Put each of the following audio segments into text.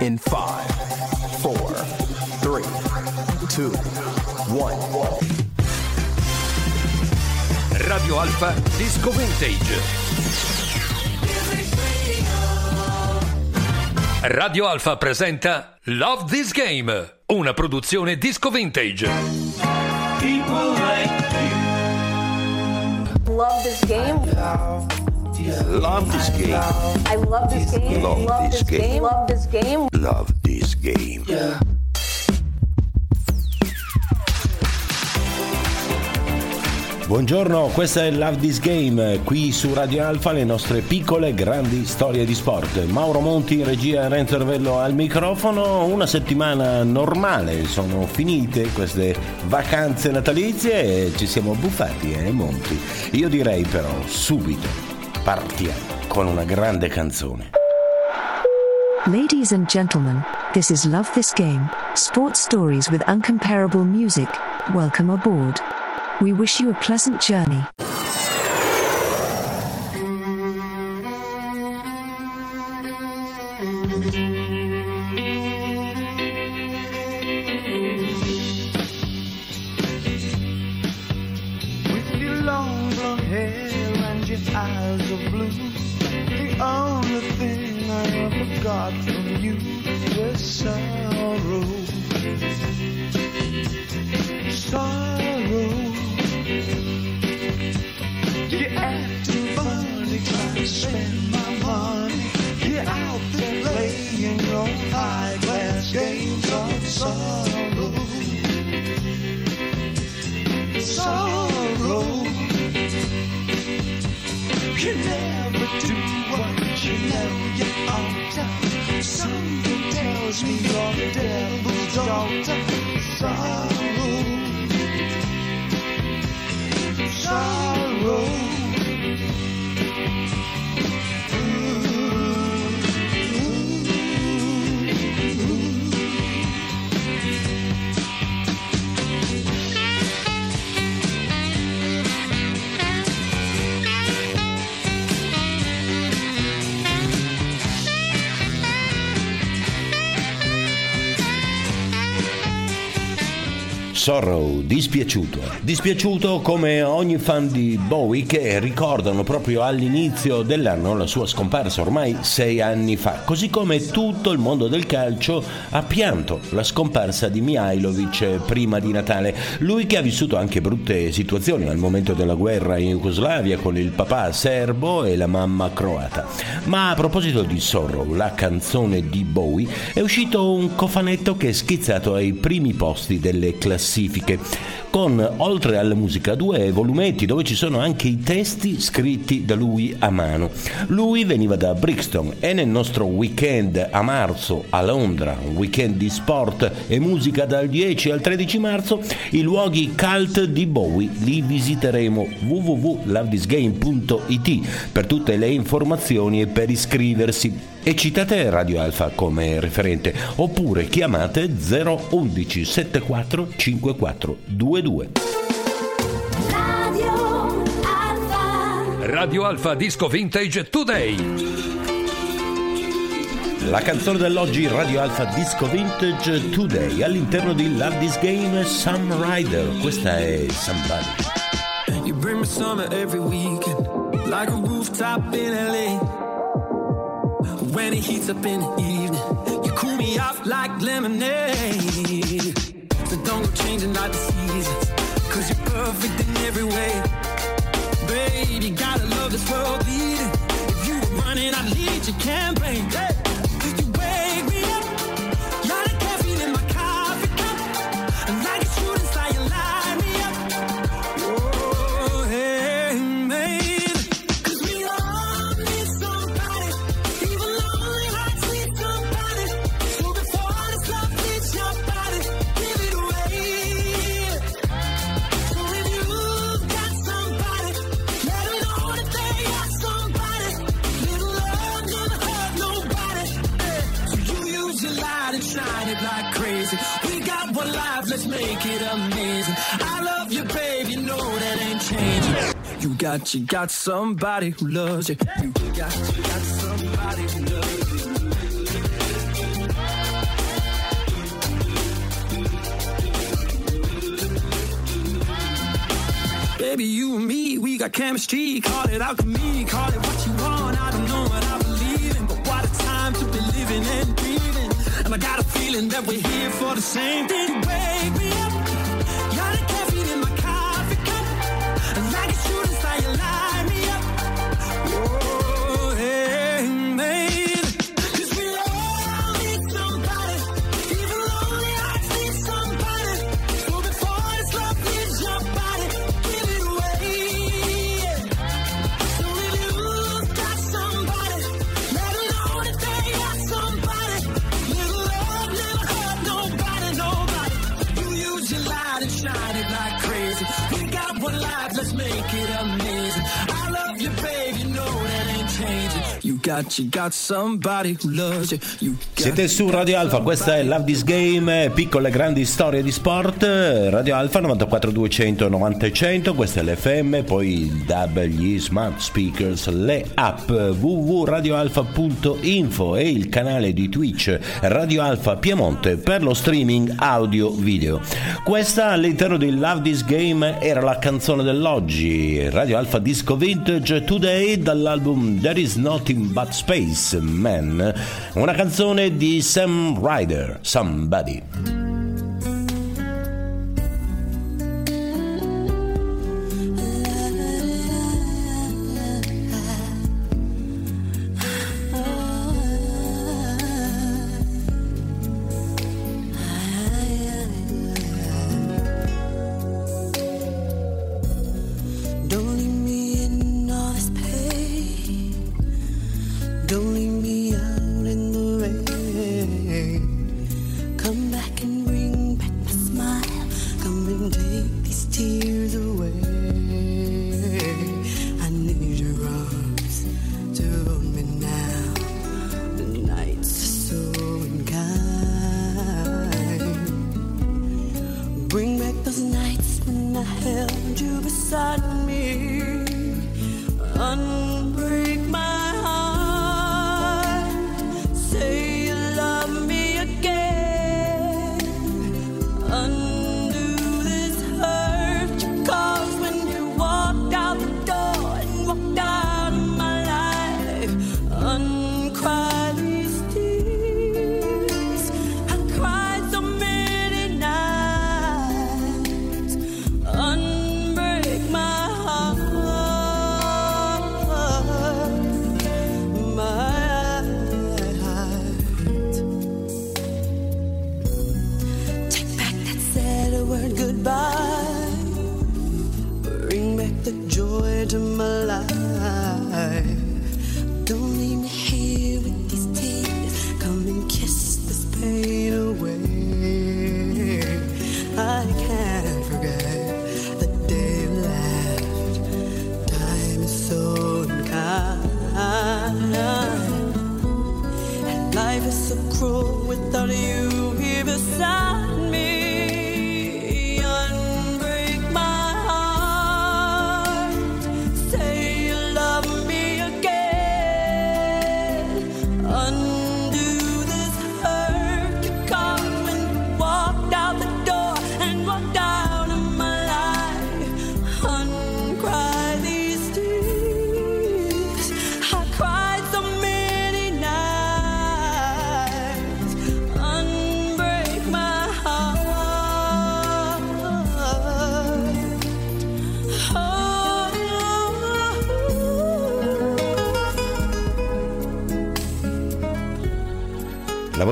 in 5, 4, 3, 2, 1. Radio Alfa Disco Vintage. Radio Alfa presenta Love This Game, una produzione disco vintage. Love this game. Love this game. I love this game. Love this game. Love this game. Love this game. Buongiorno, questa è Love This Game, qui su Radio Alfa le nostre piccole e grandi storie di sport. Mauro Monti in regia Renzo Ervello al microfono, una settimana normale, sono finite queste vacanze natalizie e ci siamo buffati, eh Monti? Io direi però subito, con una grande canzone. Ladies and gentlemen, this is Love This Game, sports stories with uncomparable music. Welcome aboard. We wish you a pleasant journey. From was sorrow. Sorrow. You're acting funny, trying to spend my money. You're out there playing your high class games of sorrow sorrow. You never do what you know you ought to. Something tells me you're the devil's daughter. Sorrow. Sorrow. Sorrow, dispiaciuto. Dispiaciuto come ogni fan di Bowie che ricordano proprio all'inizio dell'anno la sua scomparsa ormai sei anni fa, così come tutto il mondo del calcio ha pianto la scomparsa di Mihailovic prima di Natale. Lui che ha vissuto anche brutte situazioni al momento della guerra in Jugoslavia con il papà serbo e la mamma croata. Ma a proposito di Sorrow, la canzone di Bowie, è uscito un cofanetto che è schizzato ai primi posti delle classifiche con oltre alla musica due volumetti dove ci sono anche i testi scritti da lui a mano. Lui veniva da Brixton e nel nostro weekend a marzo a Londra, un weekend di sport e musica dal 10 al 13 marzo, i luoghi cult di Bowie li visiteremo www.lovethisgame.it per tutte le informazioni e per iscriversi. E citate Radio Alfa come referente oppure chiamate 011 74 54 22. Radio Alfa. Radio Alfa Disco Vintage Today. La canzone dell'oggi Radio Alfa Disco Vintage Today all'interno di Love This Game Sam Rider. Questa è Somebody. You bring me summer every weekend, like a rooftop in LA. When it heats up in the evening, you cool me off like lemonade. So don't go changing like the seasons, cause you're perfect in every way. Babe, you gotta love this world leading. If you were running, I'd lead your campaign. Hey. got, you got somebody who loves you. You got, you got somebody who loves you. Baby, you and me, we got chemistry. Call it alchemy, call it what you want. I don't know what I believe in, but what a time to be living and breathing. And I got a feeling that we're here for the same thing. Wake me up. amazing. I love you, babe, you know that ain't changing. You got, you got Siete su Radio Alfa, questa è Love This Game, eh, piccole e grandi storie di sport. Eh, Radio Alfa 94 200 90 100, questa è l'FM, poi il DAB, gli smart speakers, le app www.radioalfa.info e il canale di Twitch Radio Alfa Piemonte per lo streaming audio video. Questa all'interno di Love This Game era la canzone dell'oggi, Radio Alfa Disco Vintage Today dall'album There Is Nothing But Space. Man, una canzone di Sam Ryder, Somebody. un-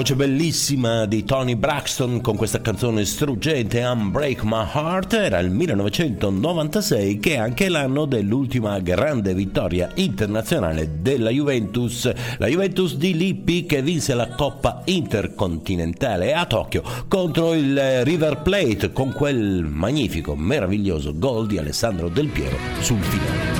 voce bellissima di Tony Braxton con questa canzone struggente Unbreak My Heart era il 1996 che è anche l'anno dell'ultima grande vittoria internazionale della Juventus, la Juventus di Lippi che vinse la Coppa Intercontinentale a Tokyo contro il eh, River Plate con quel magnifico, meraviglioso gol di Alessandro Del Piero sul finale.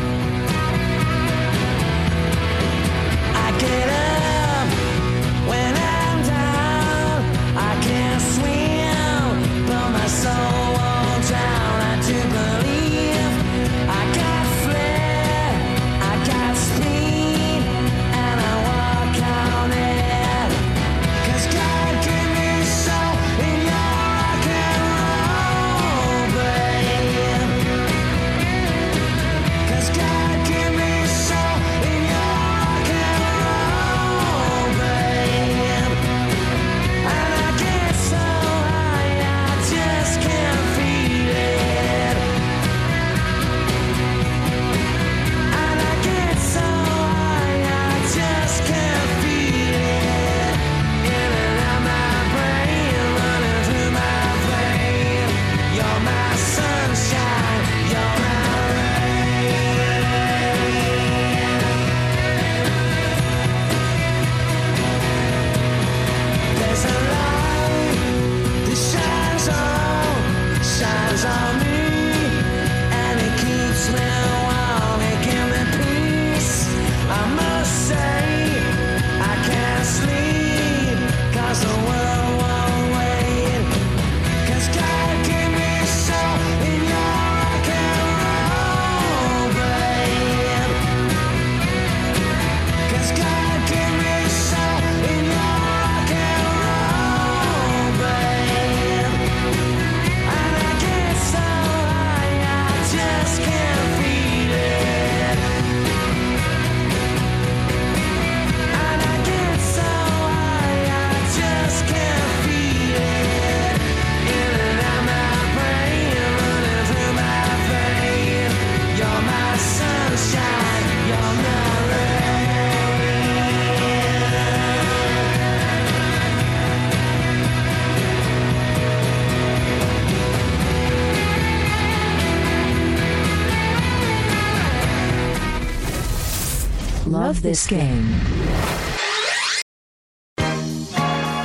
this game.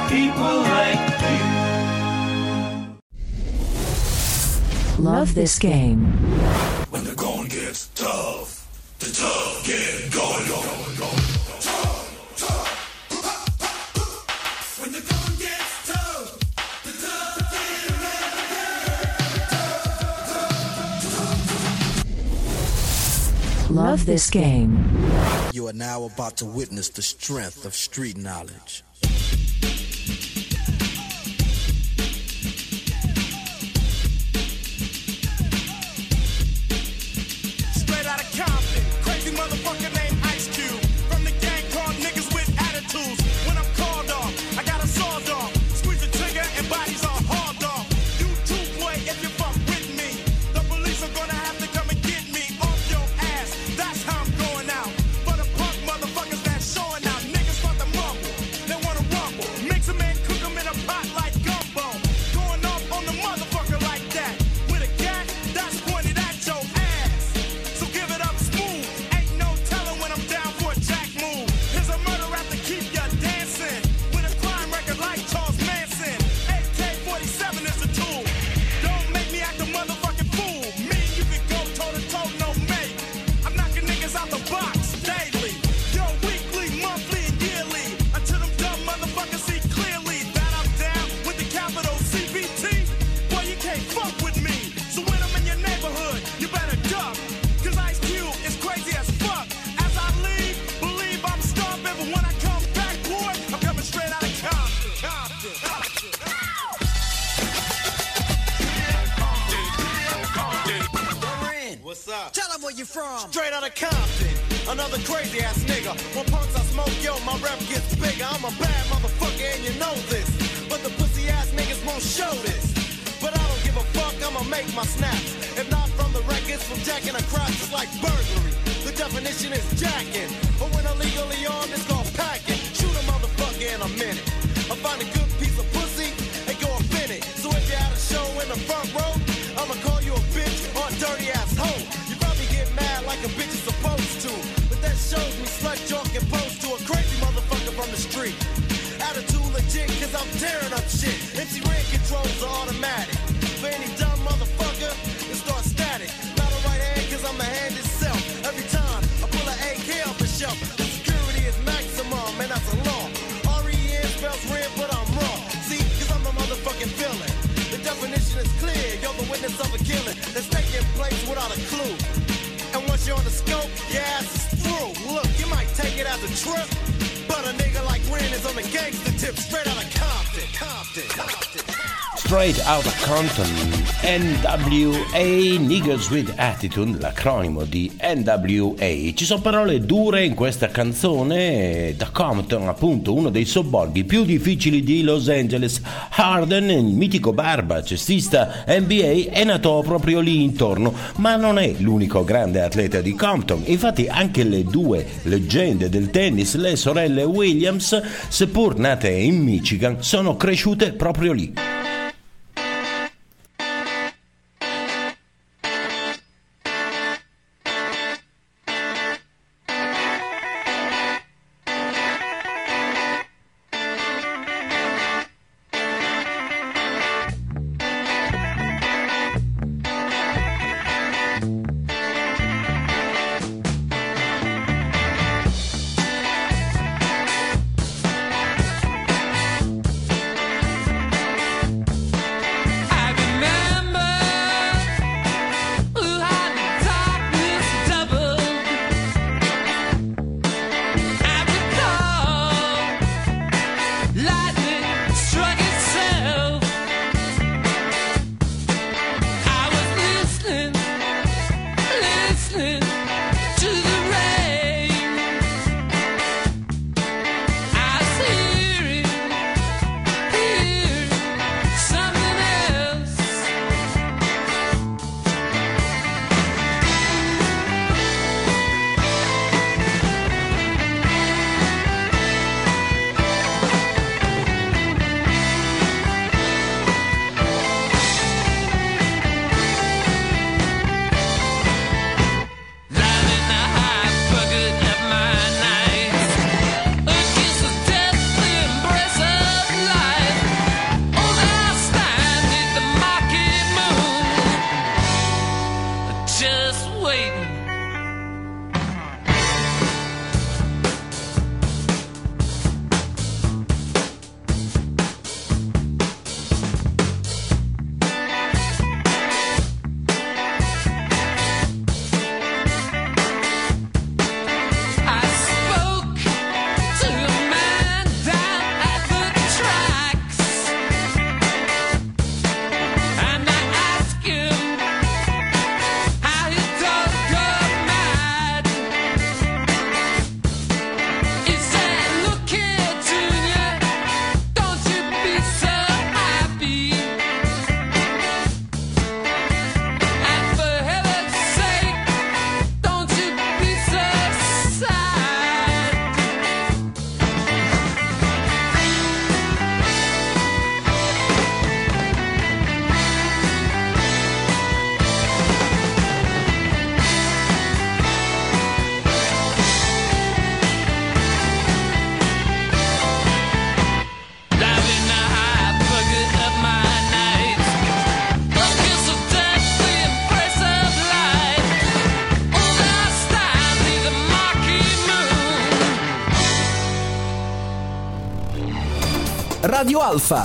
People like you. Love this game. When the going gets tough, the tough get going, going, going. love this game. You are now about to witness the strength of street knowledge. another crazy ass nigga. When punks I smoke, yo, my rep gets bigger. I'm a bad motherfucker and you know this. But the pussy ass niggas won't show this. But I don't give a fuck, I'ma make my snaps. If not from the records, from jacking a crotch, it's like burglary. The definition is jacking. But when illegally armed, it's called packing. Shoot a motherfucker in a minute. i find a gangster tips. Straight Out of Compton, NWA, Niggas with Attitude, l'acronimo di NWA. Ci sono parole dure in questa canzone, da Compton appunto, uno dei sobborghi più difficili di Los Angeles. Harden, il mitico barba, cestista NBA, è nato proprio lì intorno, ma non è l'unico grande atleta di Compton. Infatti anche le due leggende del tennis, le sorelle Williams, seppur nate in Michigan, sono cresciute proprio lì. Radio Alfa.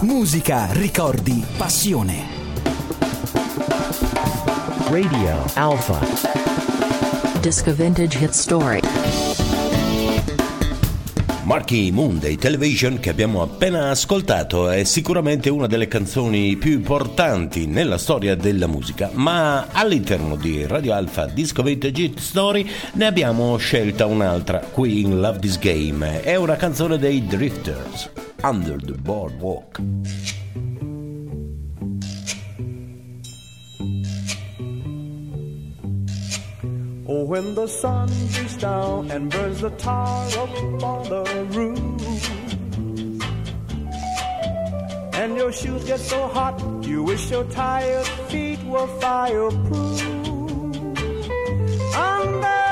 Musica, ricordi, passione. Radio Alpha. Disco Vintage Hit Story. Moon dei Television che abbiamo appena ascoltato è sicuramente una delle canzoni più importanti nella storia della musica, ma all'interno di Radio Alpha Disco Vintage Hit Story ne abbiamo scelta un'altra qui in Love This Game. È una canzone dei Drifters, Under the Boardwalk. Oh, when the sun beats down and burns the tar up on the roof, and your shoes get so hot, you wish your tired feet were fireproof. Under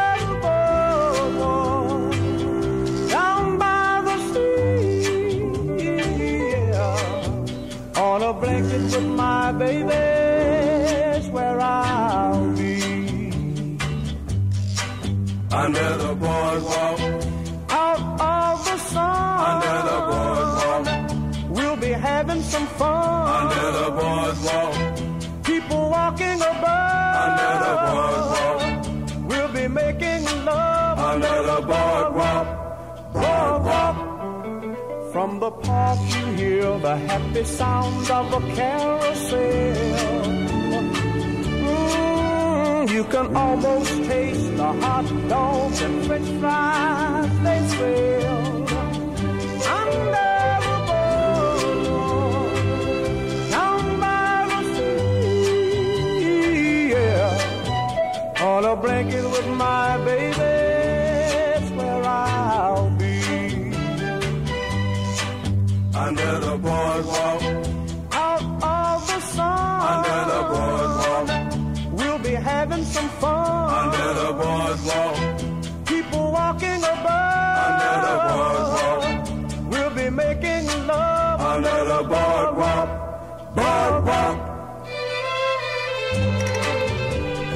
a blanket with my baby's where I'll be. Under the boardwalk, out of the sun. under the boardwalk, We'll be having some fun. under the boardwalk, People walking above. under the boardwalk, We'll be making love under the boardwalk. From the park you hear the happy sounds of a carousel. Mm, you can almost taste the hot dogs and french fries they sell. Under the boardwalk, down by the sea, yeah. On a blanket with my boardwalk.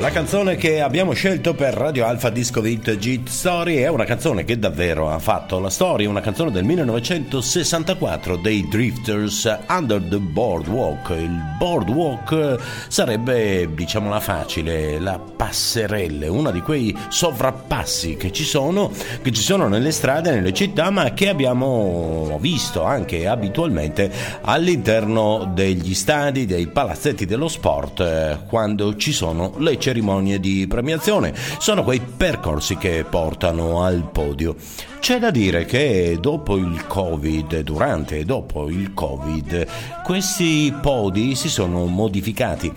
La canzone che abbiamo scelto per Radio Alpha Disco Vintage Story è una canzone che davvero ha fatto la storia, una canzone del 1964 dei Drifters Under the Boardwalk. Il boardwalk sarebbe, diciamola facile, la passerelle, una di quei sovrappassi che ci sono, che ci sono nelle strade, nelle città, ma che abbiamo visto anche abitualmente all'interno degli stadi, dei palazzetti dello sport, eh, quando ci sono le cerimonie di premiazione. Sono quei percorsi che portano al podio. C'è da dire che dopo il Covid, durante e dopo il Covid, questi podi si sono modificati.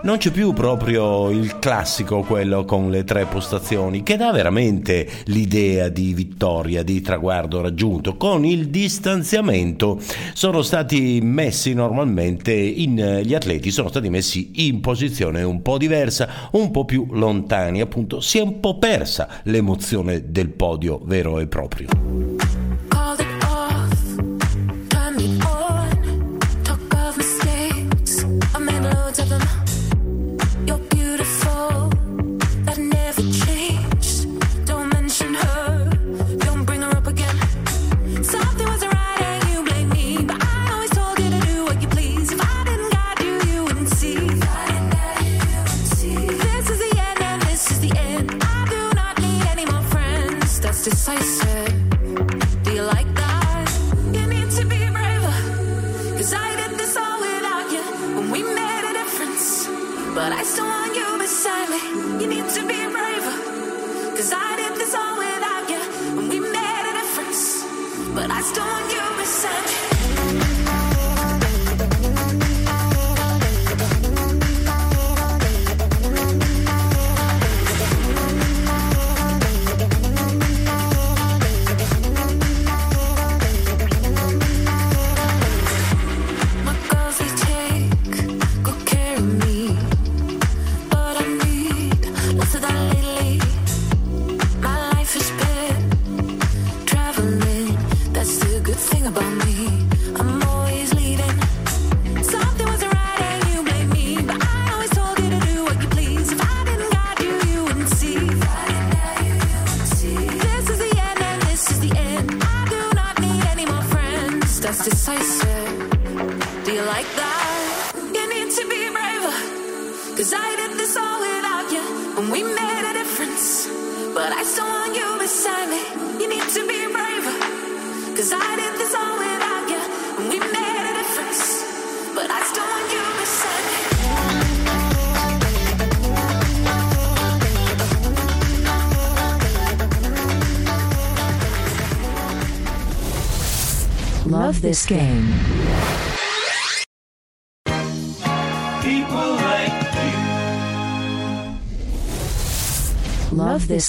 Non c'è più proprio il classico, quello con le tre postazioni, che dà veramente l'idea di vittoria, di traguardo raggiunto. Con il distanziamento sono stati messi normalmente in, gli atleti sono stati messi in posizione un po' diversa, un po' più lontani, appunto si è un po' persa l'emozione del podio vero e proprio. But I still want you beside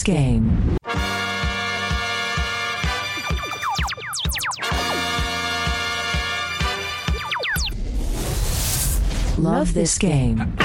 game. Love this game.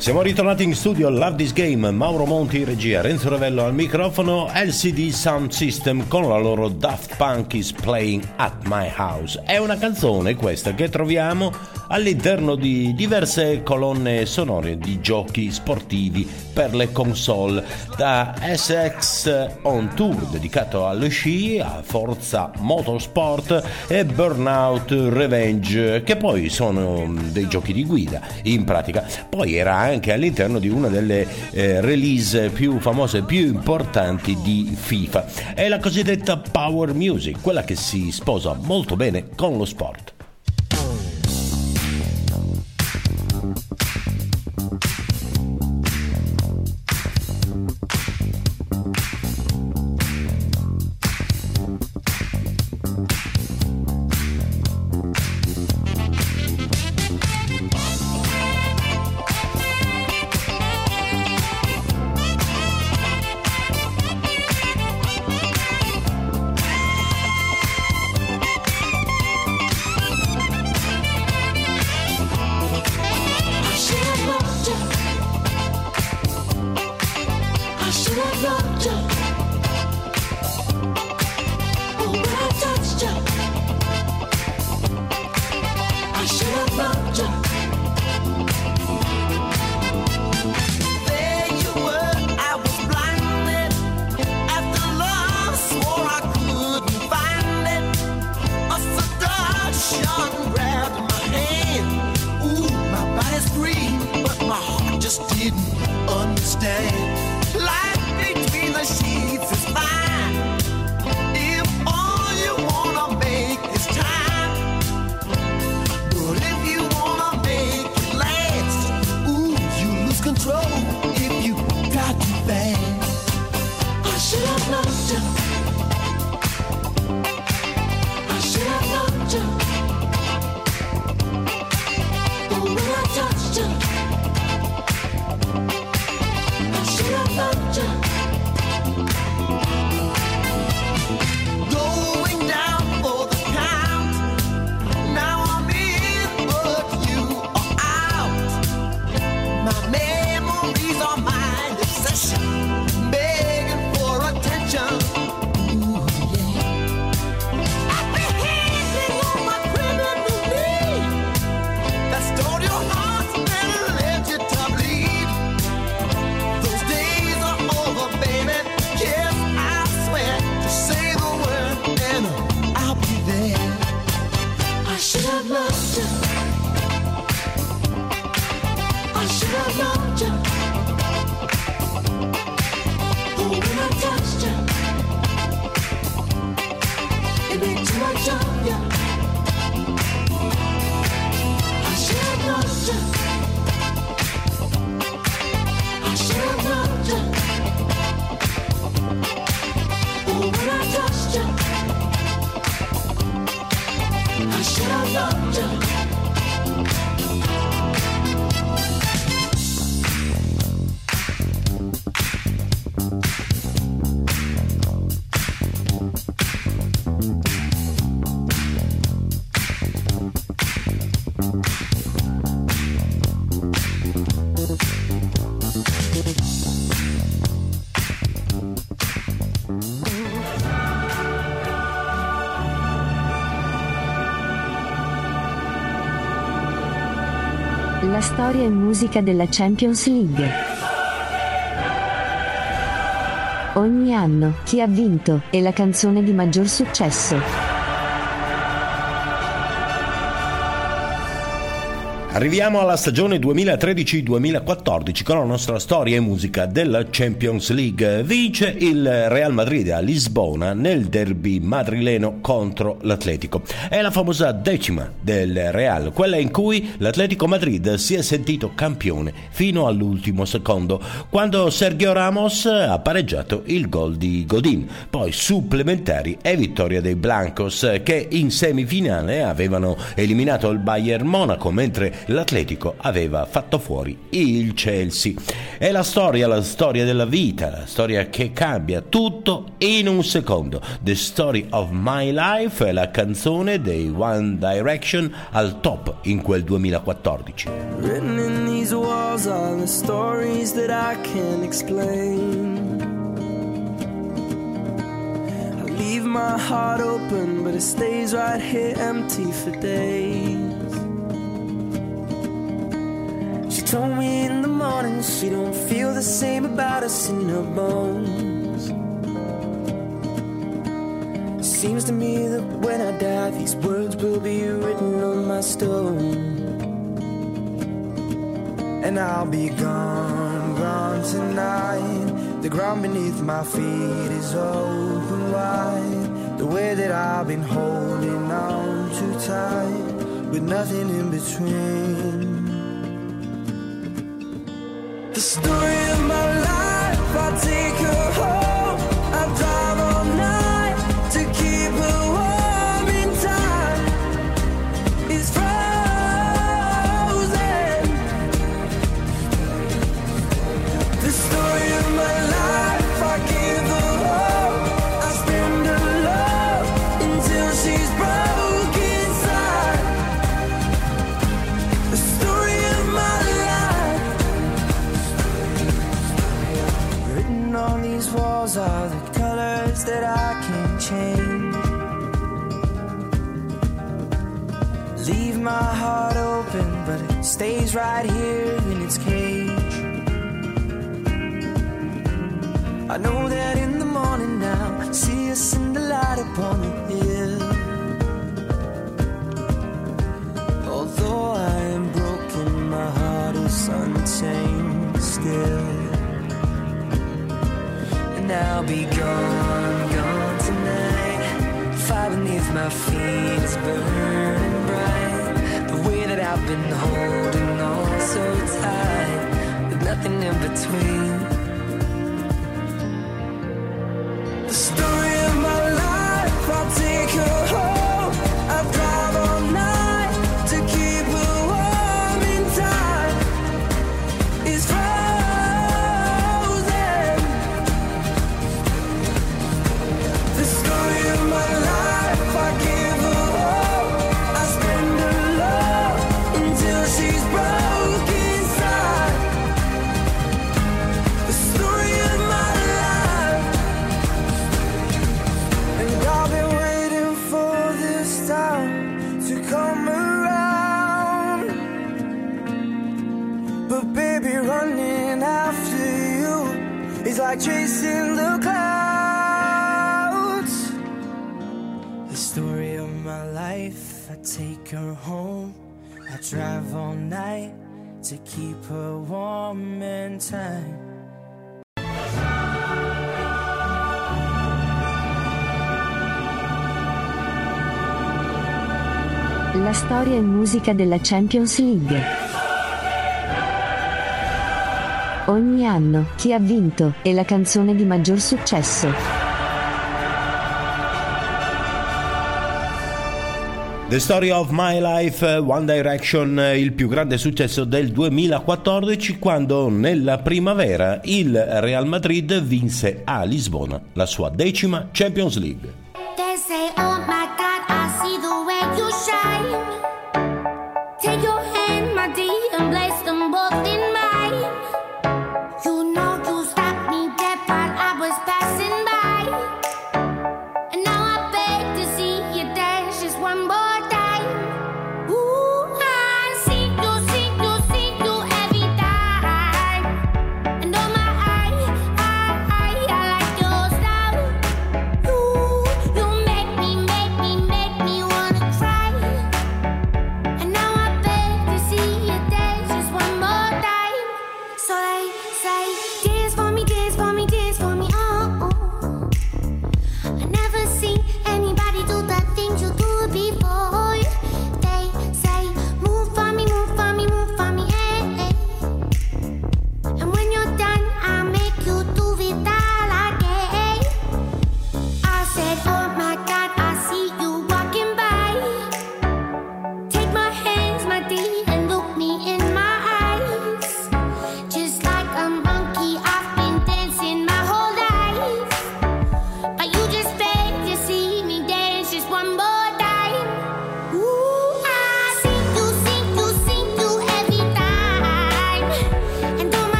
Siamo ritornati in studio a Love This Game, Mauro Monti regia, Renzo Ravello al microfono, LCD Sound System con la loro Daft Punk is Playing at My House. È una canzone questa che troviamo all'interno di diverse colonne sonore di giochi sportivi per le console, da SX On Tour dedicato allo sci, a Forza Motorsport e Burnout Revenge, che poi sono mm, dei giochi di guida in pratica. Poi era anche all'interno di una delle eh, release più famose, e più importanti di FIFA. È la cosiddetta Power Music, quella che si sposa molto bene con lo sport. Should have loved you. Storia e musica della Champions League. Ogni anno, chi ha vinto, e la canzone di maggior successo. Arriviamo alla stagione 2013-2014 con la nostra storia e musica della Champions League. Vince il Real Madrid a Lisbona nel derby madrileno contro l'Atletico. È la famosa decima del Real, quella in cui l'Atletico Madrid si è sentito campione fino all'ultimo secondo, quando Sergio Ramos ha pareggiato il gol di Godin. Poi supplementari e vittoria dei Blancos che in semifinale avevano eliminato il Bayern Monaco mentre l'Atletico aveva fatto fuori il Chelsea. È la storia, la storia della vita, la storia che cambia tutto in un secondo. The Story of My Life è la canzone dei One Direction al top in quel 2014. Written in these walls are the stories that I can't explain. I leave my heart open, but it stays right here empty for days. She told me in the morning she don't feel the same about us in her bones. Seems to me that when I die, these words will be written on my stone. And I'll be gone, gone tonight. The ground beneath my feet is open wide. The way that I've been holding on too tight, with nothing in between. The story of my life, I take her home. Like chasing the clouds. The story of my life, I take her home. I drive all night to keep her warm in time. La storia e musica della Champions League. Ogni anno, chi ha vinto, e la canzone di maggior successo. The Story of My Life, One Direction, il più grande successo del 2014 quando nella primavera il Real Madrid vinse a Lisbona la sua decima Champions League.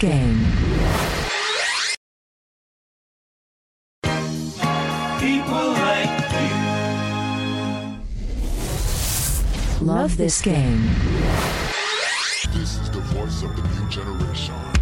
Game. People like Love this game. This is the voice of the new generation.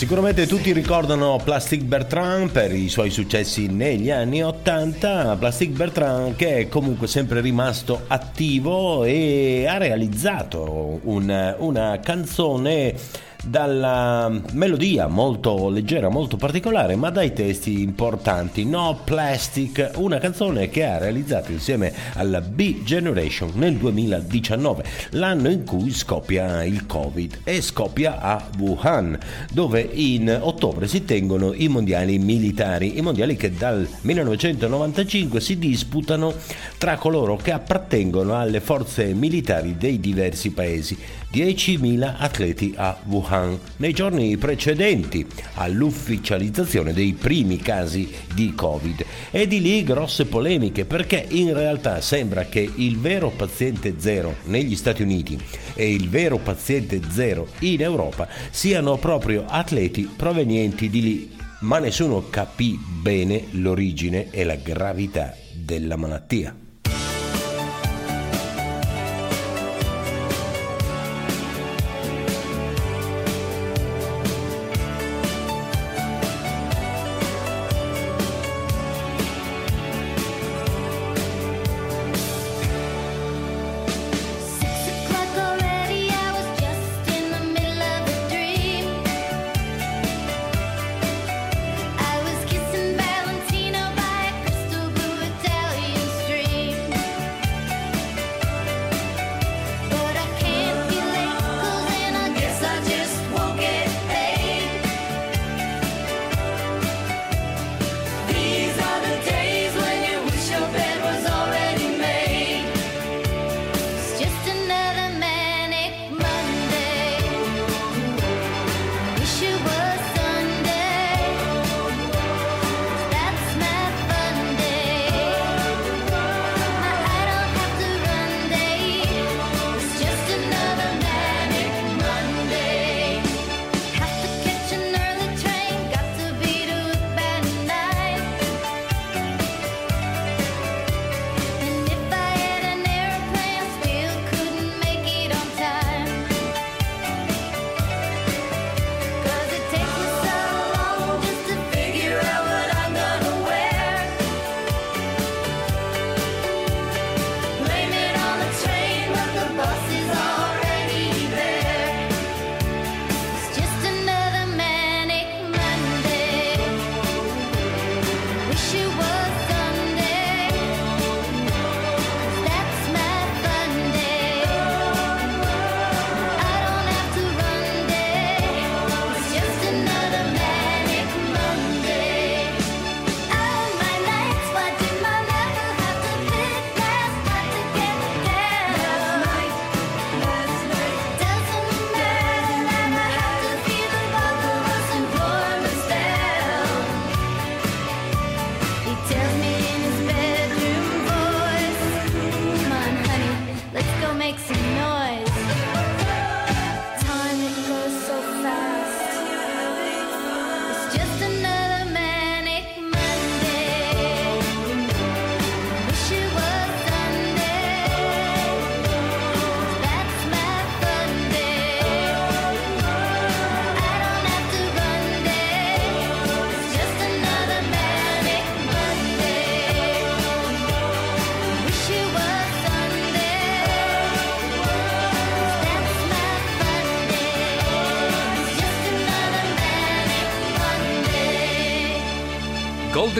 Sicuramente tutti ricordano Plastic Bertrand per i suoi successi negli anni 80, Plastic Bertrand che è comunque sempre rimasto attivo e ha realizzato un- una canzone dalla melodia molto leggera, molto particolare, ma dai testi importanti. No Plastic, una canzone che ha realizzato insieme alla B Generation nel 2019, l'anno in cui scoppia il Covid e scoppia a Wuhan, dove in ottobre si tengono i mondiali militari, i mondiali che dal 1995 si disputano tra coloro che appartengono alle forze militari dei diversi paesi. 10.000 atleti a Wuhan nei giorni precedenti all'ufficializzazione dei primi casi di Covid. E di lì grosse polemiche perché in realtà sembra che il vero paziente zero negli Stati Uniti e il vero paziente zero in Europa siano proprio atleti provenienti di lì, ma nessuno capì bene l'origine e la gravità della malattia.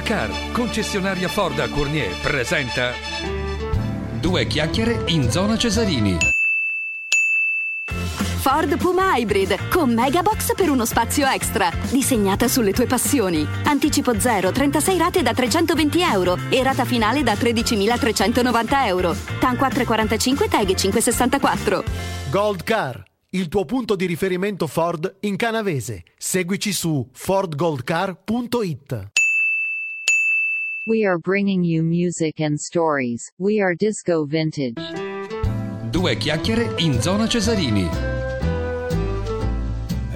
Gold Car, concessionaria Ford a Cournier, presenta Due chiacchiere in zona Cesarini. Ford Puma Hybrid con Megabox per uno spazio extra. Disegnata sulle tue passioni. Anticipo 0, 36 rate da 320 euro e rata finale da 13.390 euro. TAN 445 TAG 564. Gold Car, il tuo punto di riferimento Ford in canavese. Seguici su fordgoldcar.it. We are bringing you music and stories. We are Disco Vintage. Due chiacchiere in zona Cesarini.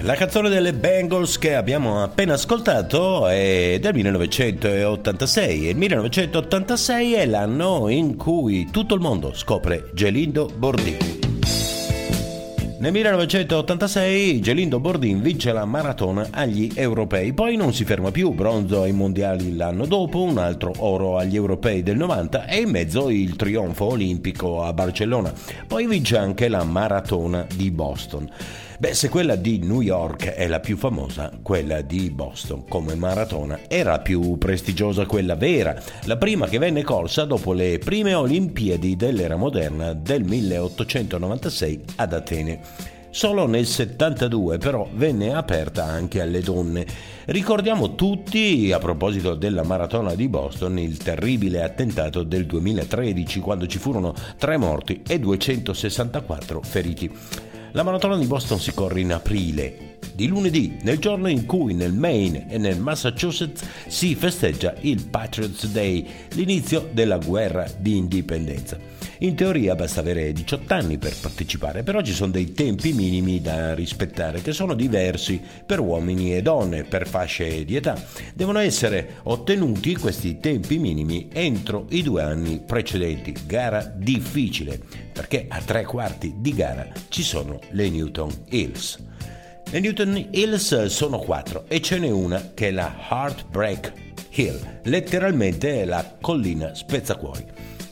La canzone delle Bengals che abbiamo appena ascoltato è del 1986 e il 1986 è l'anno in cui tutto il mondo scopre Gelindo Bordini. Nel 1986 Gelindo Bordin vince la maratona agli europei, poi non si ferma più, bronzo ai mondiali l'anno dopo, un altro oro agli europei del 90 e in mezzo il trionfo olimpico a Barcellona. Poi vince anche la maratona di Boston. Beh, se quella di New York è la più famosa, quella di Boston come maratona era più prestigiosa, quella vera, la prima che venne corsa dopo le prime Olimpiadi dell'era moderna del 1896 ad Atene. Solo nel 72 però venne aperta anche alle donne. Ricordiamo tutti, a proposito della maratona di Boston, il terribile attentato del 2013 quando ci furono tre morti e 264 feriti. La maratona di Boston si corre in aprile, di lunedì, nel giorno in cui nel Maine e nel Massachusetts si festeggia il Patriots Day, l'inizio della guerra di indipendenza. In teoria basta avere 18 anni per partecipare, però ci sono dei tempi minimi da rispettare che sono diversi per uomini e donne, per fasce di età. Devono essere ottenuti questi tempi minimi entro i due anni precedenti. Gara difficile, perché a tre quarti di gara ci sono le Newton Hills. Le Newton Hills sono quattro e ce n'è una che è la Heartbreak Hill, letteralmente la collina spezzacuori.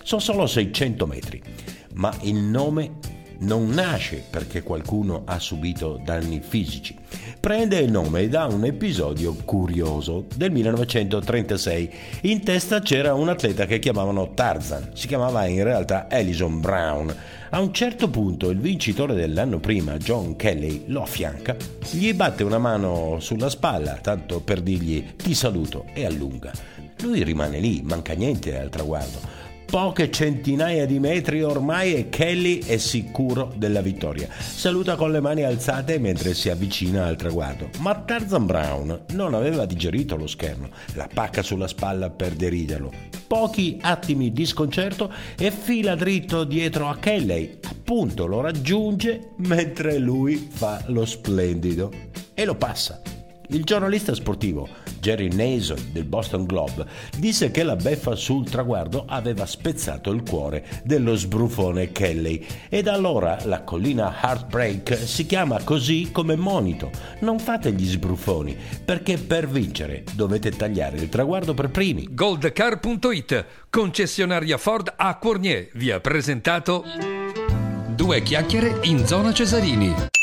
Sono solo 600 metri, ma il nome non nasce perché qualcuno ha subito danni fisici. Prende il nome da un episodio curioso del 1936. In testa c'era un atleta che chiamavano Tarzan, si chiamava in realtà Ellison Brown. A un certo punto il vincitore dell'anno prima, John Kelly, lo affianca, gli batte una mano sulla spalla, tanto per dirgli ti saluto e allunga. Lui rimane lì, manca niente al traguardo poche centinaia di metri ormai e Kelly è sicuro della vittoria. Saluta con le mani alzate mentre si avvicina al traguardo. Ma Tarzan Brown non aveva digerito lo scherno, la pacca sulla spalla per deriderlo. Pochi attimi di sconcerto e fila dritto dietro a Kelly. Appunto lo raggiunge mentre lui fa lo splendido e lo passa. Il giornalista sportivo Jerry Nason del Boston Globe disse che la beffa sul traguardo aveva spezzato il cuore dello sbrufone Kelly e da allora la collina Heartbreak si chiama così come monito. Non fate gli sbrufoni perché per vincere dovete tagliare il traguardo per primi. Goldcar.it, concessionaria Ford a Cournier, vi ha presentato Due chiacchiere in zona Cesarini.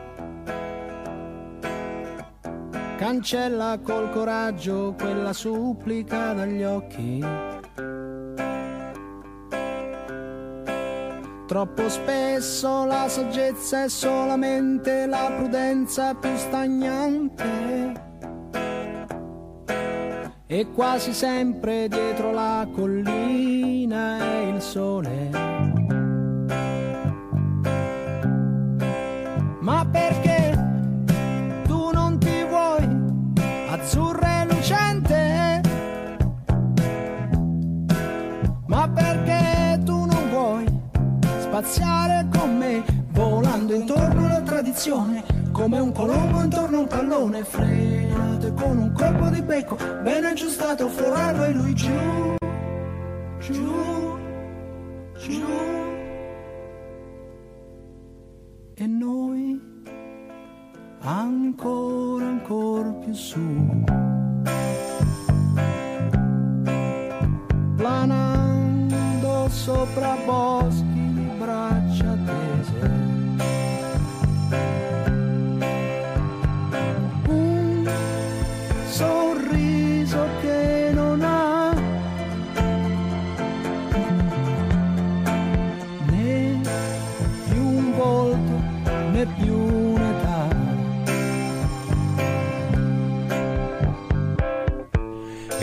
cancella col coraggio quella supplica dagli occhi. Troppo spesso la saggezza è solamente la prudenza più stagnante. E quasi sempre dietro la collina è il sole. Spaziare con me volando intorno alla tradizione? come un colombo intorno a un pallone, frenato con un colpo di becco, ben aggiustato, Ferraro e lui giù, giù, giù. E noi ancora, ancora più su.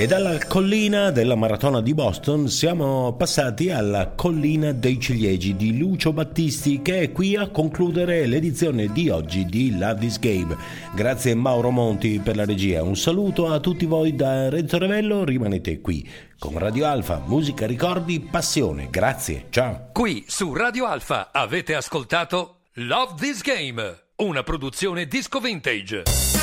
Dalla collina della maratona di Boston siamo passati alla collina dei ciliegi di Lucio Battisti che è qui a concludere l'edizione di oggi di Love This Game. Grazie Mauro Monti per la regia. Un saluto a tutti voi da Renzo Revello, rimanete qui con Radio Alfa, musica, ricordi, passione. Grazie, ciao. Qui su Radio Alfa avete ascoltato Love This Game, una produzione disco vintage.